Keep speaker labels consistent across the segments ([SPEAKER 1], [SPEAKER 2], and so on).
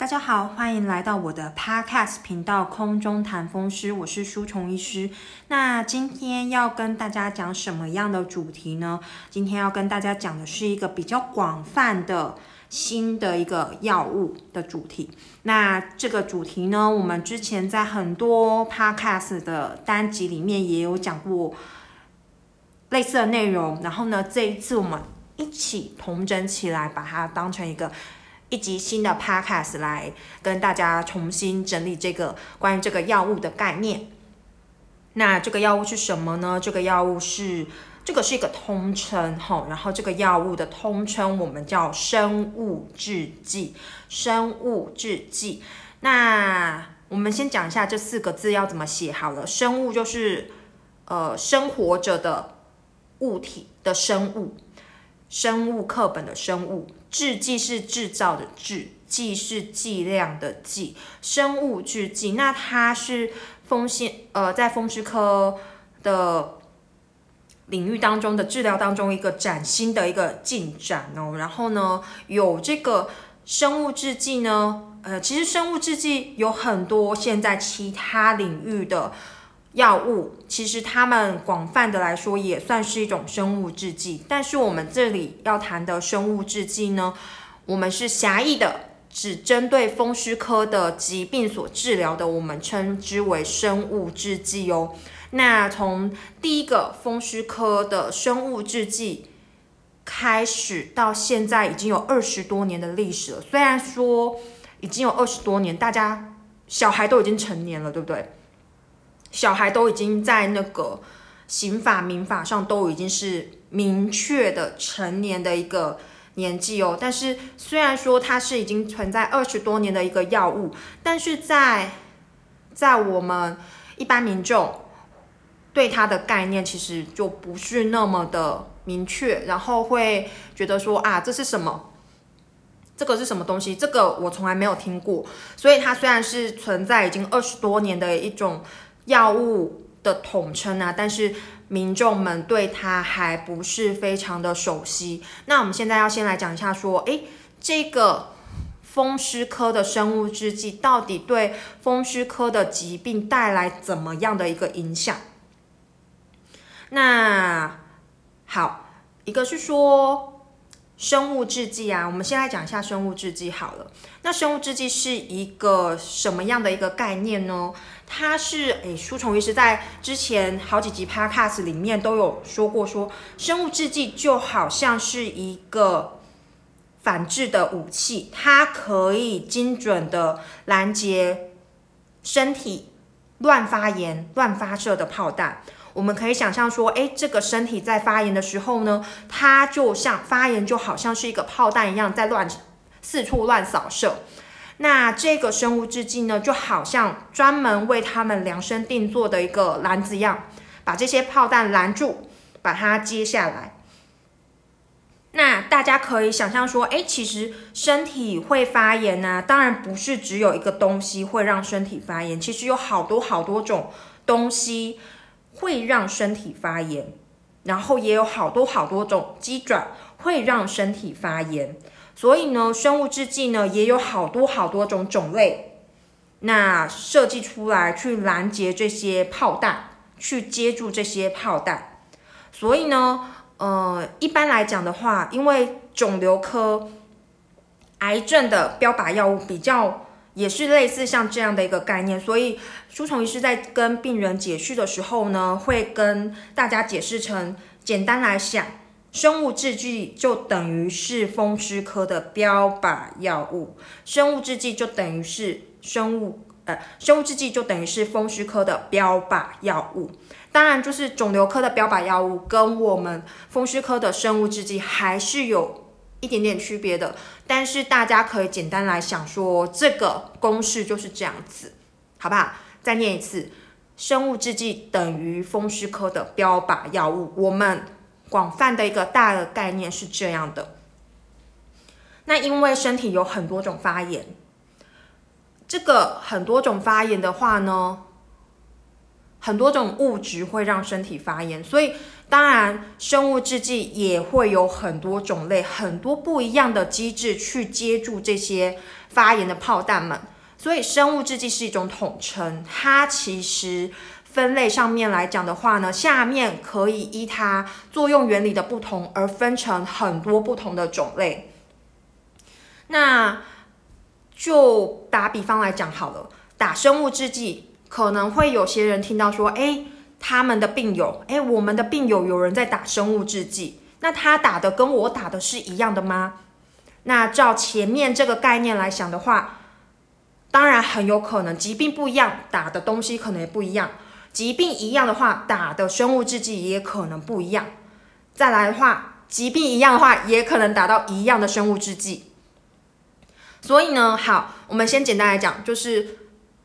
[SPEAKER 1] 大家好，欢迎来到我的 Podcast 频道空中谈风湿，我是舒虫医师。那今天要跟大家讲什么样的主题呢？今天要跟大家讲的是一个比较广泛的新的一个药物的主题。那这个主题呢，我们之前在很多 Podcast 的单集里面也有讲过类似的内容。然后呢，这一次我们一起同整起来，把它当成一个。一集新的 podcast 来跟大家重新整理这个关于这个药物的概念。那这个药物是什么呢？这个药物是这个是一个通称哈，然后这个药物的通称我们叫生物制剂。生物制剂。那我们先讲一下这四个字要怎么写好了。生物就是呃生活着的物体的生物，生物课本的生物。制剂是制造的制，剂是剂量的剂，生物制剂。那它是风险呃，在风湿科的领域当中的治疗当中一个崭新的一个进展哦。然后呢，有这个生物制剂呢，呃，其实生物制剂有很多，现在其他领域的。药物其实它们广泛的来说也算是一种生物制剂，但是我们这里要谈的生物制剂呢，我们是狭义的，只针对风湿科的疾病所治疗的，我们称之为生物制剂哦。那从第一个风湿科的生物制剂开始到现在已经有二十多年的历史了。虽然说已经有二十多年，大家小孩都已经成年了，对不对？小孩都已经在那个刑法、民法上都已经是明确的成年的一个年纪哦。但是虽然说它是已经存在二十多年的一个药物，但是在在我们一般民众对它的概念其实就不是那么的明确，然后会觉得说啊，这是什么？这个是什么东西？这个我从来没有听过。所以它虽然是存在已经二十多年的一种。药物的统称啊，但是民众们对它还不是非常的熟悉。那我们现在要先来讲一下，说，诶，这个风湿科的生物制剂到底对风湿科的疾病带来怎么样的一个影响？那好，一个是说。生物制剂啊，我们先来讲一下生物制剂好了。那生物制剂是一个什么样的一个概念呢？它是诶，书虫医师在之前好几集 podcast 里面都有说过，说生物制剂就好像是一个反制的武器，它可以精准的拦截身体乱发炎、乱发射的炮弹。我们可以想象说，哎，这个身体在发炎的时候呢，它就像发炎，就好像是一个炮弹一样，在乱四处乱扫射。那这个生物制剂呢，就好像专门为他们量身定做的一个篮子一样，把这些炮弹拦住，把它接下来。那大家可以想象说，哎，其实身体会发炎呢，当然不是只有一个东西会让身体发炎，其实有好多好多种东西。会让身体发炎，然后也有好多好多种鸡爪会让身体发炎，所以呢，生物制剂呢也有好多好多种种类，那设计出来去拦截这些炮弹，去接住这些炮弹。所以呢，呃，一般来讲的话，因为肿瘤科癌症的标靶药物比较。也是类似像这样的一个概念，所以书虫医师在跟病人解释的时候呢，会跟大家解释成简单来想，生物制剂就等于是风湿科的标靶药物，生物制剂就等于是生物呃，生物制剂就等于是风湿科的标靶药物。当然，就是肿瘤科的标靶药物跟我们风湿科的生物制剂还是有。一点点区别的，但是大家可以简单来想说，这个公式就是这样子，好不好？再念一次，生物制剂等于风湿科的标靶药物。我们广泛的一个大的概念是这样的。那因为身体有很多种发炎，这个很多种发炎的话呢，很多种物质会让身体发炎，所以当然，生物制剂也会有很多种类，很多不一样的机制去接住这些发炎的炮弹们。所以，生物制剂是一种统称，它其实分类上面来讲的话呢，下面可以依它作用原理的不同而分成很多不同的种类。那就打比方来讲好了，打生物制剂可能会有些人听到说，哎。他们的病友，哎，我们的病友有人在打生物制剂，那他打的跟我打的是一样的吗？那照前面这个概念来想的话，当然很有可能疾病不一样，打的东西可能也不一样。疾病一样的话，打的生物制剂也可能不一样。再来的话，疾病一样的话，也可能打到一样的生物制剂。所以呢，好，我们先简单来讲，就是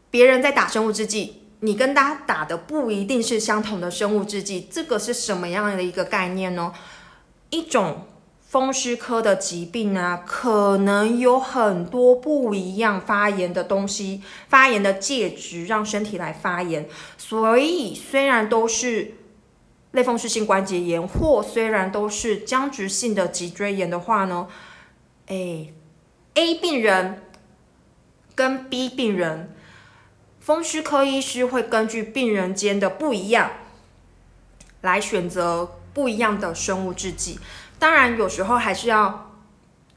[SPEAKER 1] 别人在打生物制剂。你跟他打的不一定是相同的生物制剂，这个是什么样的一个概念呢？一种风湿科的疾病呢，可能有很多不一样发炎的东西，发炎的介质让身体来发炎。所以虽然都是类风湿性关节炎，或虽然都是僵直性的脊椎炎的话呢，哎，A 病人跟 B 病人。风湿科医师会根据病人间的不一样，来选择不一样的生物制剂。当然，有时候还是要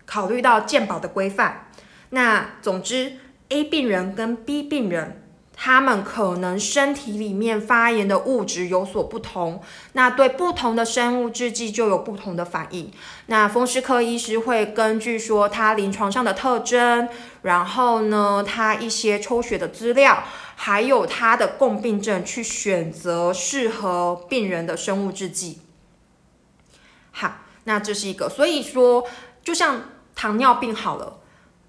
[SPEAKER 1] 考虑到健保的规范。那总之，A 病人跟 B 病人。他们可能身体里面发炎的物质有所不同，那对不同的生物制剂就有不同的反应。那风湿科医师会根据说他临床上的特征，然后呢，他一些抽血的资料，还有他的共病症，去选择适合病人的生物制剂。好，那这是一个，所以说就像糖尿病好了，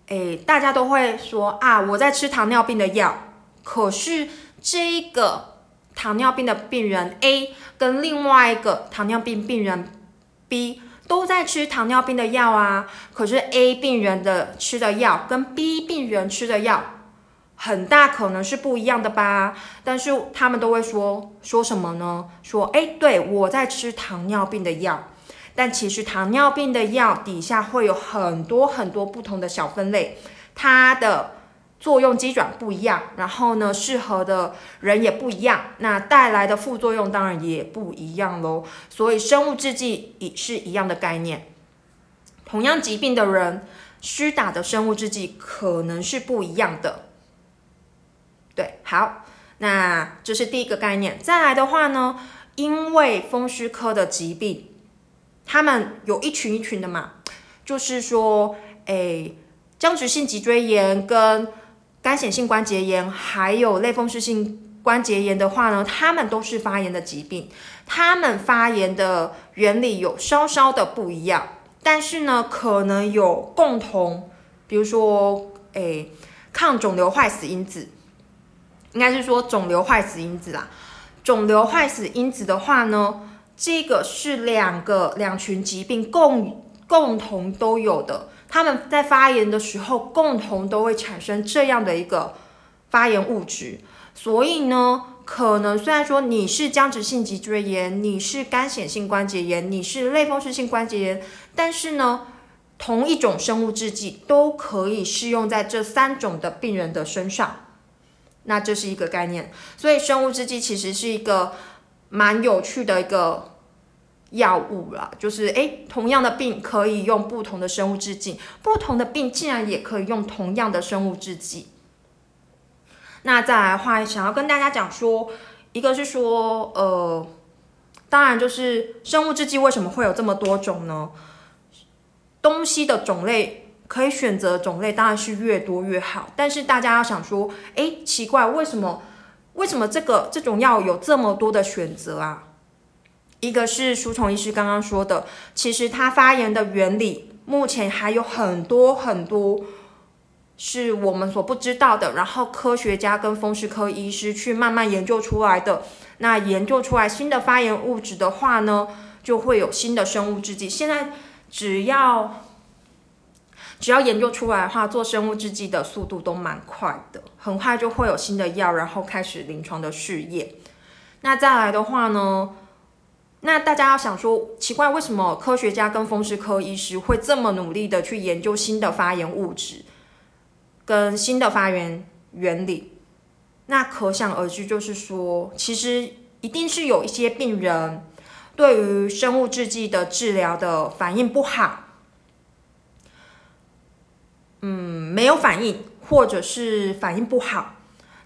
[SPEAKER 1] 诶，大家都会说啊，我在吃糖尿病的药。可是这个糖尿病的病人 A 跟另外一个糖尿病病人 B 都在吃糖尿病的药啊，可是 A 病人的吃的药跟 B 病人吃的药很大可能是不一样的吧？但是他们都会说说什么呢？说哎，对我在吃糖尿病的药，但其实糖尿病的药底下会有很多很多不同的小分类，它的。作用机转不一样，然后呢，适合的人也不一样，那带来的副作用当然也不一样喽。所以生物制剂也是一样的概念，同样疾病的人需打的生物制剂可能是不一样的。对，好，那这是第一个概念。再来的话呢，因为风湿科的疾病，他们有一群一群的嘛，就是说，哎，僵直性脊椎炎跟干显性关节炎还有类风湿性关节炎的话呢，他们都是发炎的疾病，他们发炎的原理有稍稍的不一样，但是呢，可能有共同，比如说，诶，抗肿瘤坏死因子，应该是说肿瘤坏死因子啦。肿瘤坏死因子的话呢，这个是两个两群疾病共共同都有的。他们在发炎的时候，共同都会产生这样的一个发炎物质，所以呢，可能虽然说你是僵直性脊椎炎，你是干显性关节炎，你是类风湿性关节炎，但是呢，同一种生物制剂都可以适用在这三种的病人的身上，那这是一个概念。所以生物制剂其实是一个蛮有趣的一个。药物啦，就是诶，同样的病可以用不同的生物制剂，不同的病竟然也可以用同样的生物制剂。那再来话，想要跟大家讲说，一个是说，呃，当然就是生物制剂为什么会有这么多种呢？东西的种类可以选择种类当然是越多越好，但是大家要想说，诶，奇怪，为什么为什么这个这种药有这么多的选择啊？一个是舒虫医师刚刚说的，其实它发炎的原理目前还有很多很多是我们所不知道的，然后科学家跟风湿科医师去慢慢研究出来的。那研究出来新的发炎物质的话呢，就会有新的生物制剂。现在只要只要研究出来的话，做生物制剂的速度都蛮快的，很快就会有新的药，然后开始临床的试验。那再来的话呢？那大家要想说，奇怪，为什么科学家跟风湿科医师会这么努力的去研究新的发炎物质跟新的发源原理？那可想而知，就是说，其实一定是有一些病人对于生物制剂的治疗的反应不好，嗯，没有反应，或者是反应不好。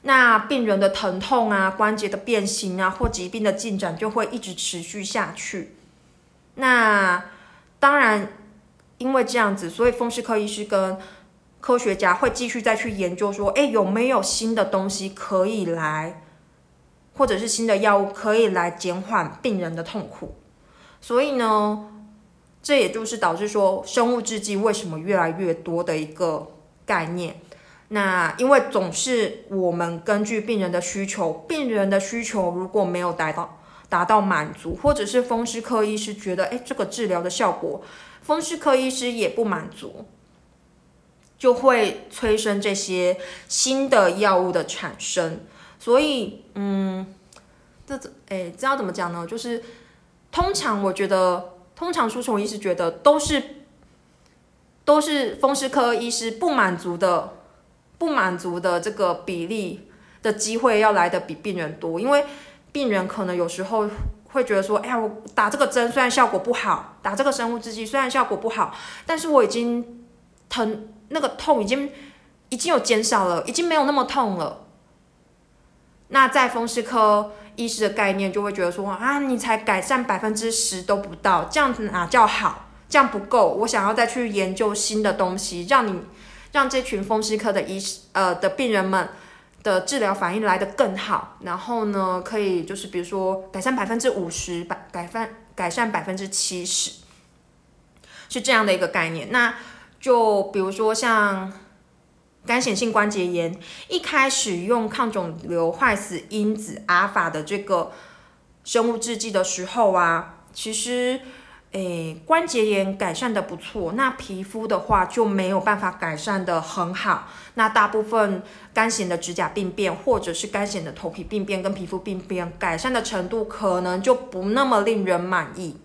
[SPEAKER 1] 那病人的疼痛啊、关节的变形啊，或疾病的进展就会一直持续下去。那当然，因为这样子，所以风湿科医师跟科学家会继续再去研究，说，哎，有没有新的东西可以来，或者是新的药物可以来减缓病人的痛苦。所以呢，这也就是导致说，生物制剂为什么越来越多的一个概念。那因为总是我们根据病人的需求，病人的需求如果没有达到达到满足，或者是风湿科医师觉得哎这个治疗的效果，风湿科医师也不满足，就会催生这些新的药物的产生。所以嗯，这怎哎这要怎么讲呢？就是通常我觉得，通常书虫医师觉得都是都是风湿科医师不满足的。不满足的这个比例的机会要来的比病人多，因为病人可能有时候会觉得说，哎呀，我打这个针虽然效果不好，打这个生物制剂虽然效果不好，但是我已经疼，那个痛已经已经有减少了，已经没有那么痛了。那在风湿科医师的概念就会觉得说，啊，你才改善百分之十都不到，这样子哪叫好？这样不够，我想要再去研究新的东西，让你。让这群风湿科的医呃的病人们的治疗反应来得更好，然后呢，可以就是比如说改善百分之五十，百改善改善百分之七十，是这样的一个概念。那就比如说像干显性关节炎，一开始用抗肿瘤坏死因子阿法的这个生物制剂的时候啊，其实。诶，关节炎改善的不错，那皮肤的话就没有办法改善的很好。那大部分干癣的指甲病变，或者是干癣的头皮病变跟皮肤病变，改善的程度可能就不那么令人满意。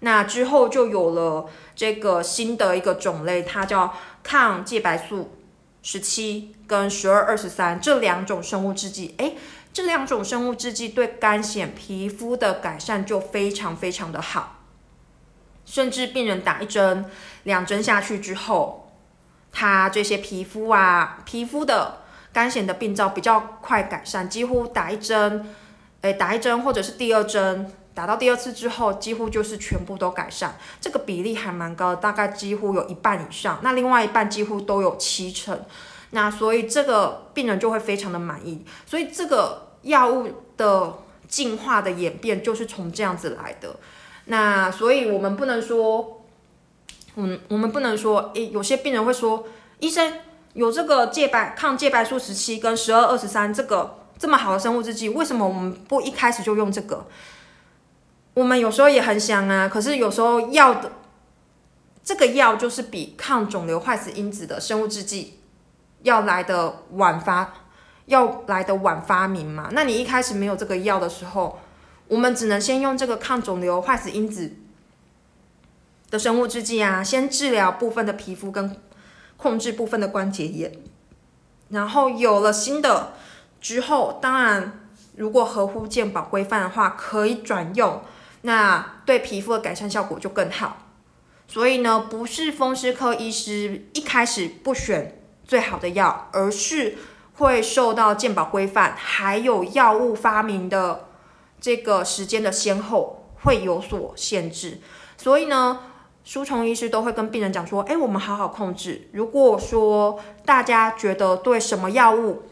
[SPEAKER 1] 那之后就有了这个新的一个种类，它叫抗介白素十七跟十二二十三这两种生物制剂。诶，这两种生物制剂对干癣皮肤的改善就非常非常的好。甚至病人打一针、两针下去之后，他这些皮肤啊、皮肤的干癣的病灶比较快改善，几乎打一针，诶，打一针或者是第二针，打到第二次之后，几乎就是全部都改善，这个比例还蛮高，大概几乎有一半以上。那另外一半几乎都有七成，那所以这个病人就会非常的满意。所以这个药物的进化的演变就是从这样子来的。那所以，我们不能说，嗯，我们不能说，诶，有些病人会说，医生有这个戒白抗戒白素十七跟十二二十三这个这么好的生物制剂，为什么我们不一开始就用这个？我们有时候也很想啊，可是有时候药的这个药就是比抗肿瘤坏死因子的生物制剂要来的晚发，要来的晚发明嘛。那你一开始没有这个药的时候。我们只能先用这个抗肿瘤坏死因子的生物制剂啊，先治疗部分的皮肤跟控制部分的关节炎，然后有了新的之后，当然如果合乎健保规范的话，可以转用，那对皮肤的改善效果就更好。所以呢，不是风湿科医师一开始不选最好的药，而是会受到健保规范还有药物发明的。这个时间的先后会有所限制，所以呢，书虫医师都会跟病人讲说：，哎，我们好好控制。如果说大家觉得对什么药物、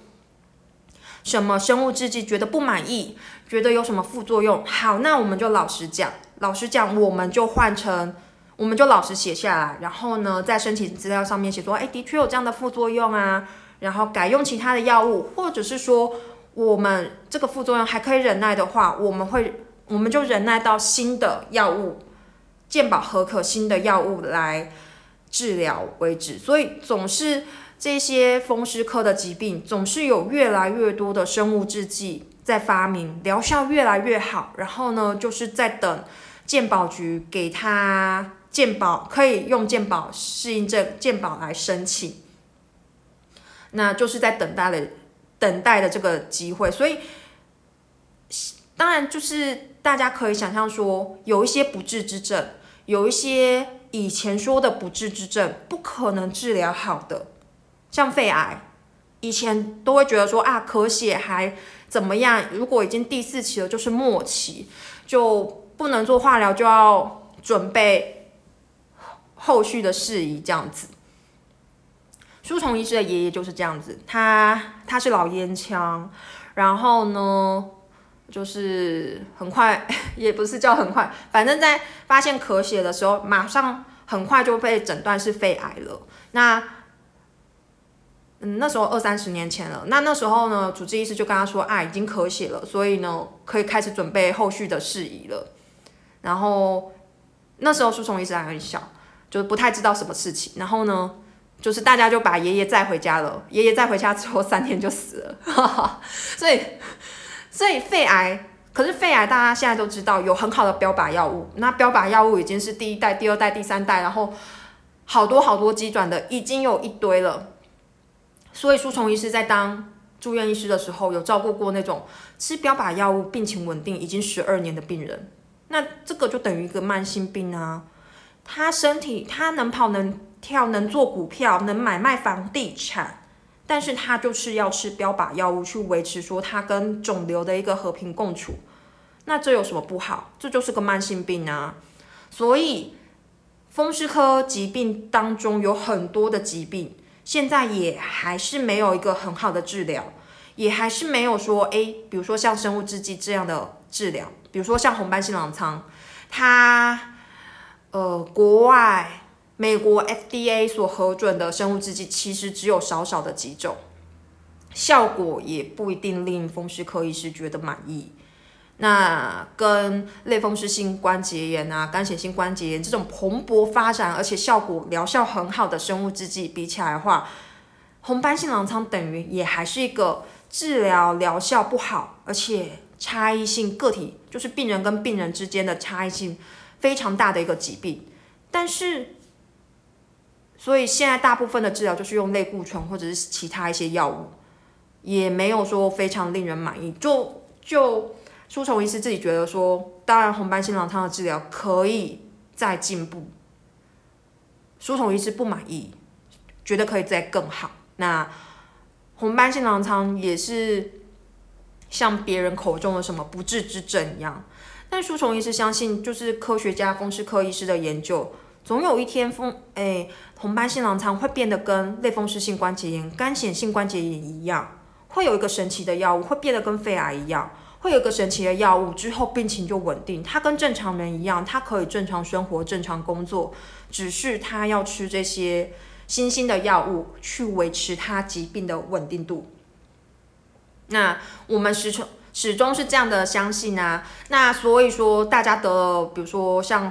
[SPEAKER 1] 什么生物制剂觉得不满意，觉得有什么副作用，好，那我们就老实讲，老实讲，我们就换成，我们就老实写下来，然后呢，在申请资料上面写说：，哎，的确有这样的副作用啊，然后改用其他的药物，或者是说。我们这个副作用还可以忍耐的话，我们会我们就忍耐到新的药物健保合可新的药物来治疗为止。所以总是这些风湿科的疾病总是有越来越多的生物制剂在发明，疗效越来越好，然后呢，就是在等健保局给他健保，可以用健保适应症健保来申请，那就是在等待的等待的这个机会，所以当然就是大家可以想象说，有一些不治之症，有一些以前说的不治之症不可能治疗好的，像肺癌。以前都会觉得说啊，咳血还怎么样？如果已经第四期了，就是末期，就不能做化疗，就要准备后续的事宜这样子。书虫医师的爷爷就是这样子，他他是老烟枪，然后呢，就是很快，也不是叫很快，反正在发现咳血的时候，马上很快就被诊断是肺癌了。那嗯，那时候二三十年前了。那那时候呢，主治医师就跟他说：“啊，已经咳血了，所以呢，可以开始准备后续的事宜了。”然后那时候书虫医师还很小，就不太知道什么事情。然后呢，就是大家就把爷爷载回家了。爷爷载回家之后，三天就死了。所以，所以肺癌，可是肺癌大家现在都知道有很好的标靶药物。那标靶药物已经是第一代、第二代、第三代，然后好多好多机转的，已经有一堆了。所以，书虫医师在当住院医师的时候，有照顾过那种吃标靶药物、病情稳定已经十二年的病人。那这个就等于一个慢性病啊！他身体他能跑能跳，能做股票，能买卖房地产，但是他就是要吃标靶药物去维持说他跟肿瘤的一个和平共处。那这有什么不好？这就是个慢性病啊！所以，风湿科疾病当中有很多的疾病。现在也还是没有一个很好的治疗，也还是没有说，哎，比如说像生物制剂这样的治疗，比如说像红斑性狼疮，它，呃，国外美国 FDA 所核准的生物制剂其实只有少少的几种，效果也不一定令风湿科医师觉得满意。那跟类风湿性关节炎啊、干性关节炎这种蓬勃发展而且效果疗效很好的生物制剂比起来的话，红斑性狼疮等于也还是一个治疗疗效不好，而且差异性个体就是病人跟病人之间的差异性非常大的一个疾病。但是，所以现在大部分的治疗就是用类固醇或者是其他一些药物，也没有说非常令人满意。就就。书虫医师自己觉得说，当然红斑性狼疮的治疗可以再进步。书虫医师不满意，觉得可以再更好。那红斑性狼疮也是像别人口中的什么不治之症一样，但书虫医师相信，就是科学家、风湿科医师的研究，总有一天风哎红斑性狼疮会变得跟类风湿性关节炎、干显性关节炎一样，会有一个神奇的药物，会变得跟肺癌一样。会有一个神奇的药物，之后病情就稳定。他跟正常人一样，他可以正常生活、正常工作，只是他要吃这些新兴的药物去维持他疾病的稳定度。那我们始终始终是这样的相信啊。那所以说，大家得，比如说像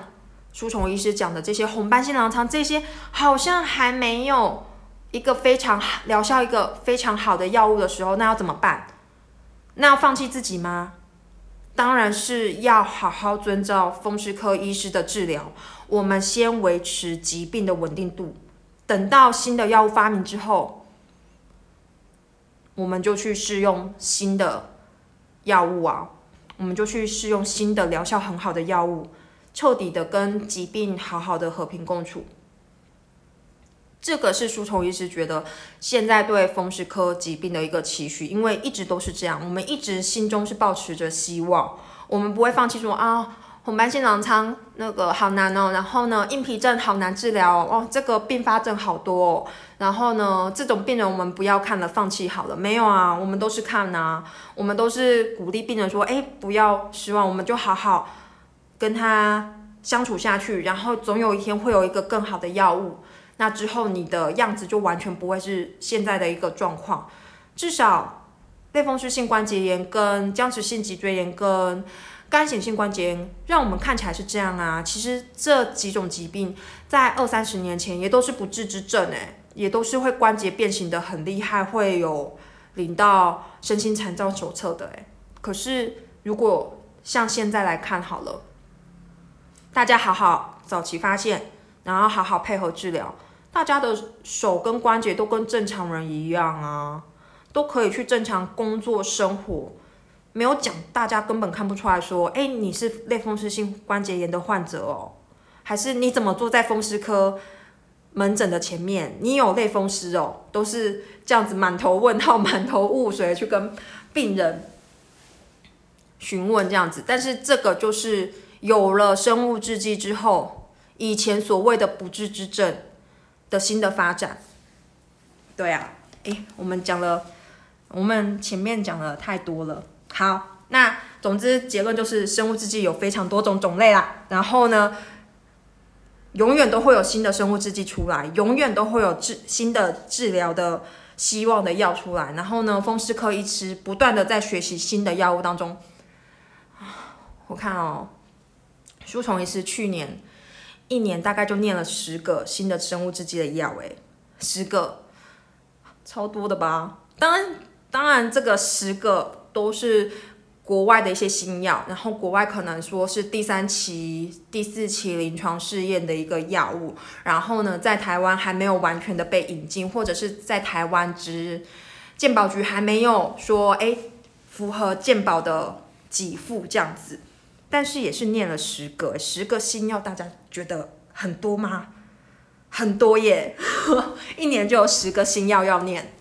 [SPEAKER 1] 书虫医师讲的这些红斑性狼疮，这些好像还没有一个非常疗效、一个非常好的药物的时候，那要怎么办？那要放弃自己吗？当然是要好好遵照风湿科医师的治疗。我们先维持疾病的稳定度，等到新的药物发明之后，我们就去试用新的药物啊，我们就去试用新的疗效很好的药物，彻底的跟疾病好好的和平共处。这个是书虫医师觉得现在对风湿科疾病的一个期许，因为一直都是这样，我们一直心中是保持着希望，我们不会放弃说啊，红斑性狼疮那个好难哦，然后呢，硬皮症好难治疗哦，这个并发症好多，哦，然后呢，这种病人我们不要看了，放弃好了，没有啊，我们都是看呐，我们都是鼓励病人说，哎，不要失望，我们就好好跟他相处下去，然后总有一天会有一个更好的药物。那之后，你的样子就完全不会是现在的一个状况。至少，类风湿性关节炎、跟僵直性脊椎炎、跟干性性关节炎，让我们看起来是这样啊。其实这几种疾病在二三十年前也都是不治之症，诶，也都是会关节变形的很厉害，会有领到身心残障手册的，诶。可是如果像现在来看好了，大家好好早期发现，然后好好配合治疗，大家的手跟关节都跟正常人一样啊，都可以去正常工作生活。没有讲，大家根本看不出来说，哎，你是类风湿性关节炎的患者哦，还是你怎么坐在风湿科门诊的前面，你有类风湿哦，都是这样子满头问号、满头雾水去跟病人询问这样子。但是这个就是有了生物制剂之后，以前所谓的不治之症的新的发展。对啊，哎，我们讲了，我们前面讲了太多了。好，那总之结论就是生物制剂有非常多种种类啦。然后呢，永远都会有新的生物制剂出来，永远都会有治新的治疗的希望的药出来。然后呢，风湿科医师不断的在学习新的药物当中。我看哦，舒虫医师去年一年大概就念了十个新的生物制剂的药，诶，十个，超多的吧？当然，当然这个十个。都是国外的一些新药，然后国外可能说是第三期、第四期临床试验的一个药物，然后呢，在台湾还没有完全的被引进，或者是在台湾之健保局还没有说哎符合健保的给付这样子，但是也是念了十个十个新药，大家觉得很多吗？很多耶，一年就有十个新药要念，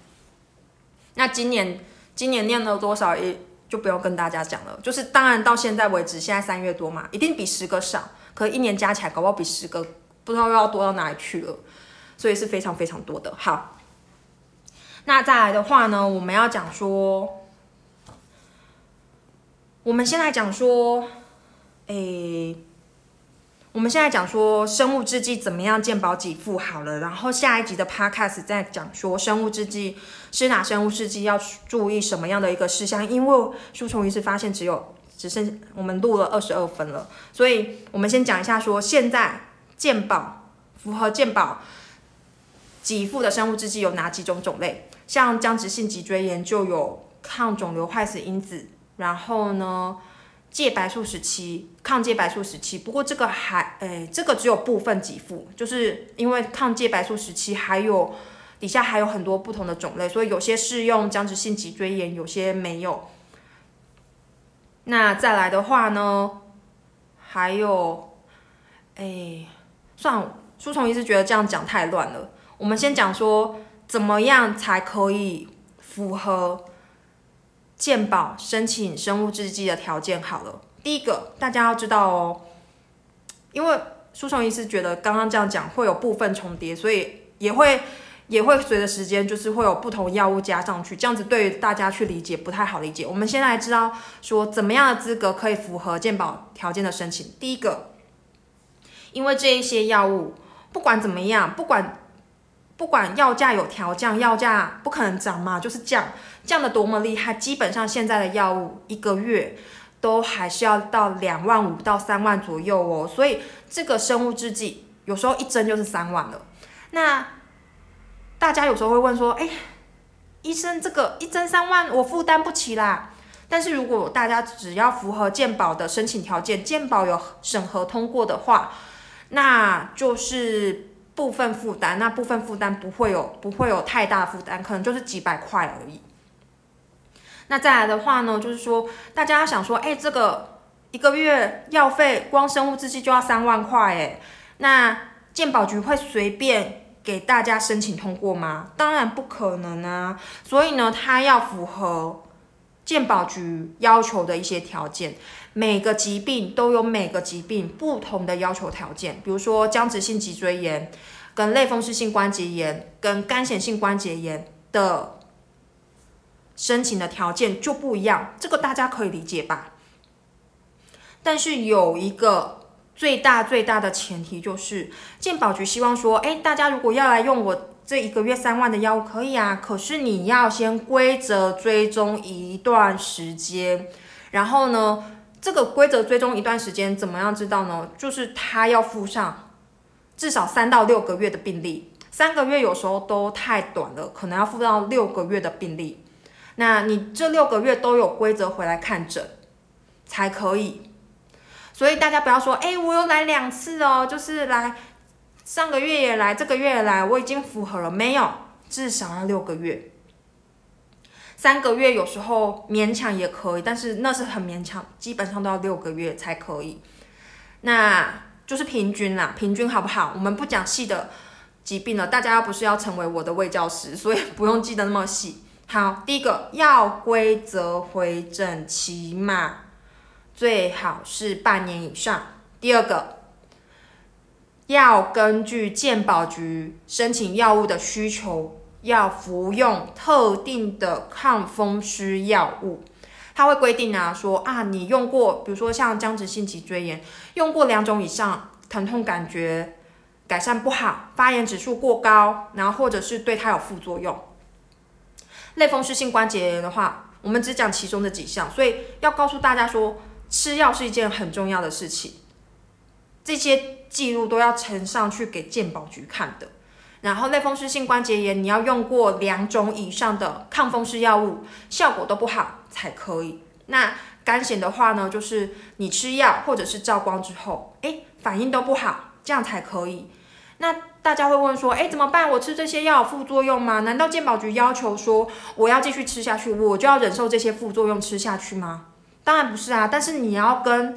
[SPEAKER 1] 那今年。今年念了多少也就不用跟大家讲了，就是当然到现在为止，现在三月多嘛，一定比十个少，可一年加起来搞不好比十个不知道要多到哪里去了，所以是非常非常多的。好，那再来的话呢，我们要讲说，我们先来讲说，诶。我们现在讲说生物制剂怎么样健保给付好了，然后下一集的 podcast 再讲说生物制剂是哪生物制剂要注意什么样的一个事项，因为书虫医师发现只有只剩我们录了二十二分了，所以我们先讲一下说现在健保符合健保给付的生物制剂有哪几种种类，像僵直性脊椎炎就有抗肿瘤坏死因子，然后呢。介白素时期，抗介白素时期，不过这个还，诶，这个只有部分给付，就是因为抗介白素时期还有底下还有很多不同的种类，所以有些适用僵直性脊椎炎，有些没有。那再来的话呢，还有，诶，算了，书虫一直觉得这样讲太乱了，我们先讲说怎么样才可以符合。健保申请生物制剂的条件好了，第一个大家要知道哦，因为书虫医师觉得刚刚这样讲会有部分重叠，所以也会也会随着时间就是会有不同药物加上去，这样子对大家去理解不太好理解。我们现在知道说怎么样的资格可以符合健保条件的申请。第一个，因为这一些药物不管怎么样，不管。不管药价有调降，药价不可能涨嘛，就是降，降的多么厉害，基本上现在的药物一个月都还是要到两万五到三万左右哦，所以这个生物制剂有时候一针就是三万了。那大家有时候会问说，哎，医生这个一针三万我负担不起啦。但是如果大家只要符合健保的申请条件，健保有审核通过的话，那就是。部分负担，那部分负担不会有不会有太大负担，可能就是几百块而已。那再来的话呢，就是说大家想说，哎，这个一个月药费光生物制剂就要三万块，哎，那健保局会随便给大家申请通过吗？当然不可能啊。所以呢，它要符合健保局要求的一些条件。每个疾病都有每个疾病不同的要求条件，比如说僵直性脊椎炎、跟类风湿性关节炎、跟干显性关节炎的申请的条件就不一样，这个大家可以理解吧？但是有一个最大最大的前提就是，健保局希望说，哎，大家如果要来用我这一个月三万的药物可以啊，可是你要先规则追踪一段时间，然后呢？这个规则追踪一段时间，怎么样知道呢？就是他要附上至少三到六个月的病例，三个月有时候都太短了，可能要附到六个月的病例。那你这六个月都有规则回来看诊才可以。所以大家不要说，哎，我又来两次哦，就是来上个月也来，这个月也来，我已经符合了没有？至少要六个月。三个月有时候勉强也可以，但是那是很勉强，基本上都要六个月才可以。那就是平均啦，平均好不好？我们不讲细的疾病了，大家不是要成为我的卫教师，所以不用记得那么细。好，第一个要规则回诊，起码最好是半年以上。第二个要根据健保局申请药物的需求。要服用特定的抗风湿药物，它会规定啊，说啊，你用过，比如说像僵直性脊椎炎，用过两种以上，疼痛感觉改善不好，发炎指数过高，然后或者是对它有副作用。类风湿性关节炎的话，我们只讲其中的几项，所以要告诉大家说，吃药是一件很重要的事情，这些记录都要呈上去给健保局看的。然后类风湿性关节炎，你要用过两种以上的抗风湿药物，效果都不好才可以。那肝癣的话呢，就是你吃药或者是照光之后，哎，反应都不好，这样才可以。那大家会问说，哎，怎么办？我吃这些药有副作用吗？难道健保局要求说我要继续吃下去，我就要忍受这些副作用吃下去吗？当然不是啊。但是你要跟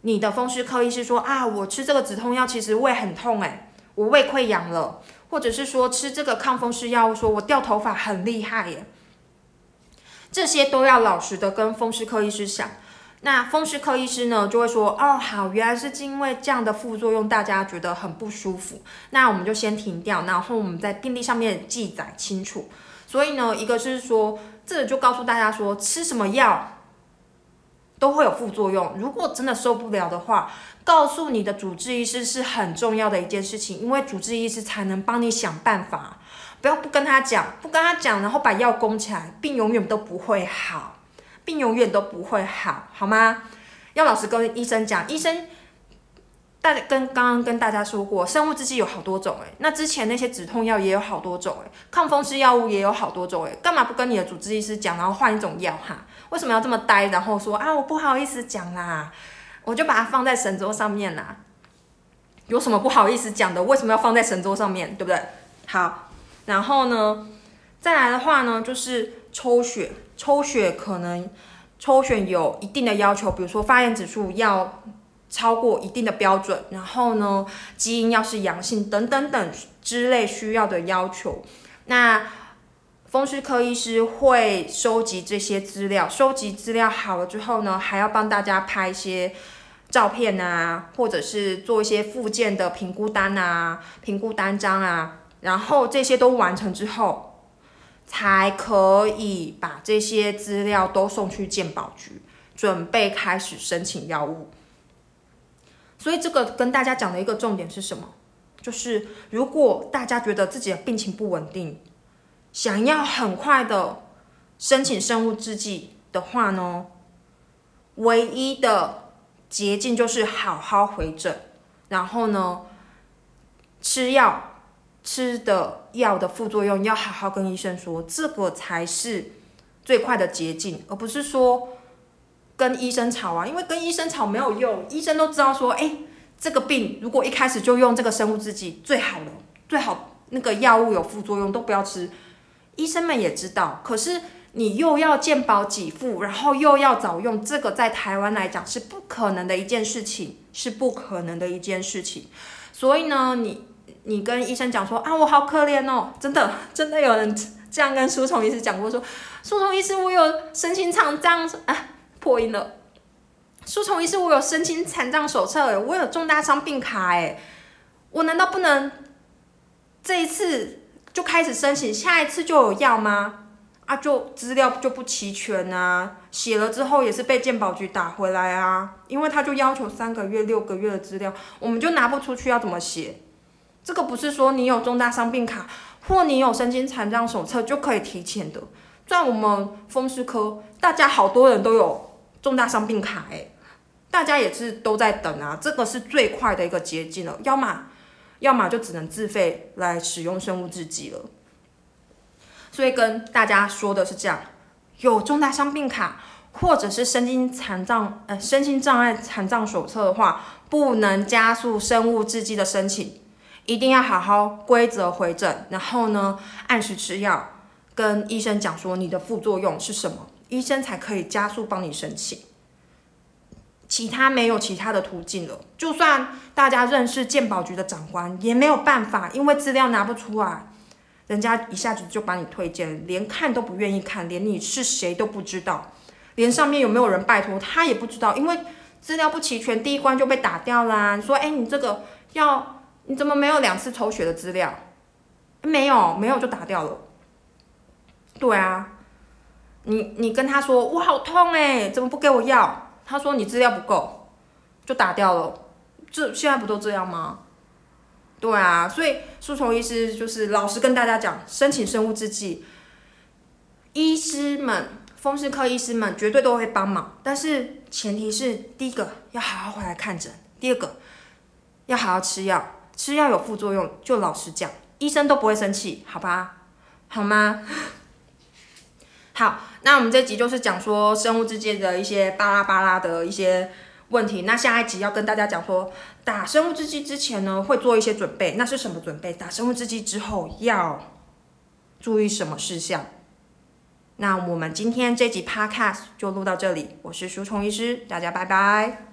[SPEAKER 1] 你的风湿科医师说啊，我吃这个止痛药其实胃很痛，哎，我胃溃疡了。或者是说吃这个抗风湿药物，说我掉头发很厉害耶，这些都要老实的跟风湿科医师讲。那风湿科医师呢就会说，哦好，原来是因为这样的副作用，大家觉得很不舒服，那我们就先停掉，然后我们在病历上面记载清楚。所以呢，一个是说，这就告诉大家说，吃什么药。都会有副作用。如果真的受不了的话，告诉你的主治医师是很重要的一件事情，因为主治医师才能帮你想办法。不要不跟他讲，不跟他讲，然后把药供起来，病永远都不会好，病永远都不会好，好吗？要老实跟医生讲，医生。大跟刚刚跟大家说过，生物制剂有好多种诶，那之前那些止痛药也有好多种诶，抗风湿药物也有好多种诶，干嘛不跟你的主治医师讲，然后换一种药哈？为什么要这么呆？然后说啊，我不好意思讲啦，我就把它放在神桌上面啦。有什么不好意思讲的？为什么要放在神桌上面？对不对？好，然后呢，再来的话呢，就是抽血，抽血可能抽血有一定的要求，比如说发炎指数要。超过一定的标准，然后呢，基因要是阳性等等等之类需要的要求，那风湿科医师会收集这些资料，收集资料好了之后呢，还要帮大家拍一些照片啊，或者是做一些附件的评估单啊、评估单张啊，然后这些都完成之后，才可以把这些资料都送去健保局，准备开始申请药物。所以这个跟大家讲的一个重点是什么？就是如果大家觉得自己的病情不稳定，想要很快的申请生物制剂的话呢，唯一的捷径就是好好回诊，然后呢，吃药吃的药的副作用要好好跟医生说，这个才是最快的捷径，而不是说。跟医生吵啊，因为跟医生吵没有用，医生都知道说，哎，这个病如果一开始就用这个生物制剂，最好了，最好那个药物有副作用都不要吃。医生们也知道，可是你又要健保给付，然后又要早用，这个在台湾来讲是不可能的一件事情，是不可能的一件事情。所以呢，你你跟医生讲说啊，我好可怜哦，真的 真的有人这样跟苏虫医师讲过，说苏虫医师我有身心肠脏啊。破音了，书虫医师，我有申请残障手册哎，我有重大伤病卡哎，我难道不能这一次就开始申请，下一次就有药吗？啊，就资料就不齐全啊，写了之后也是被健保局打回来啊，因为他就要求三个月、六个月的资料，我们就拿不出去，要怎么写？这个不是说你有重大伤病卡或你有申请残障手册就可以提前的，在我们风湿科，大家好多人都有。重大伤病卡，哎，大家也是都在等啊，这个是最快的一个捷径了。要么，要么就只能自费来使用生物制剂了。所以跟大家说的是这样，有重大伤病卡，或者是身心残障呃身心障碍残障手册的话，不能加速生物制剂的申请，一定要好好规则回诊，然后呢按时吃药，跟医生讲说你的副作用是什么，医生才可以加速帮你申请。其他没有其他的途径了，就算大家认识鉴宝局的长官，也没有办法，因为资料拿不出来，人家一下子就把你推荐，连看都不愿意看，连你是谁都不知道，连上面有没有人拜托他也不知道，因为资料不齐全，第一关就被打掉啦。你说，哎，你这个要你怎么没有两次抽血的资料？没有，没有就打掉了。对啊，你你跟他说我好痛哎，怎么不给我药？他说你资料不够，就打掉了。这现在不都这样吗？对啊，所以书虫医师就是老实跟大家讲，申请生物制剂，医师们、风湿科医师们绝对都会帮忙，但是前提是第一个要好好回来看诊，第二个要好好吃药，吃药有副作用就老实讲，医生都不会生气，好吧？好吗？好，那我们这集就是讲说生物制剂的一些巴拉巴拉的一些问题。那下一集要跟大家讲说，打生物制剂之前呢，会做一些准备。那是什么准备？打生物制剂之后要注意什么事项？那我们今天这集 podcast 就录到这里。我是舒虫医师，大家拜拜。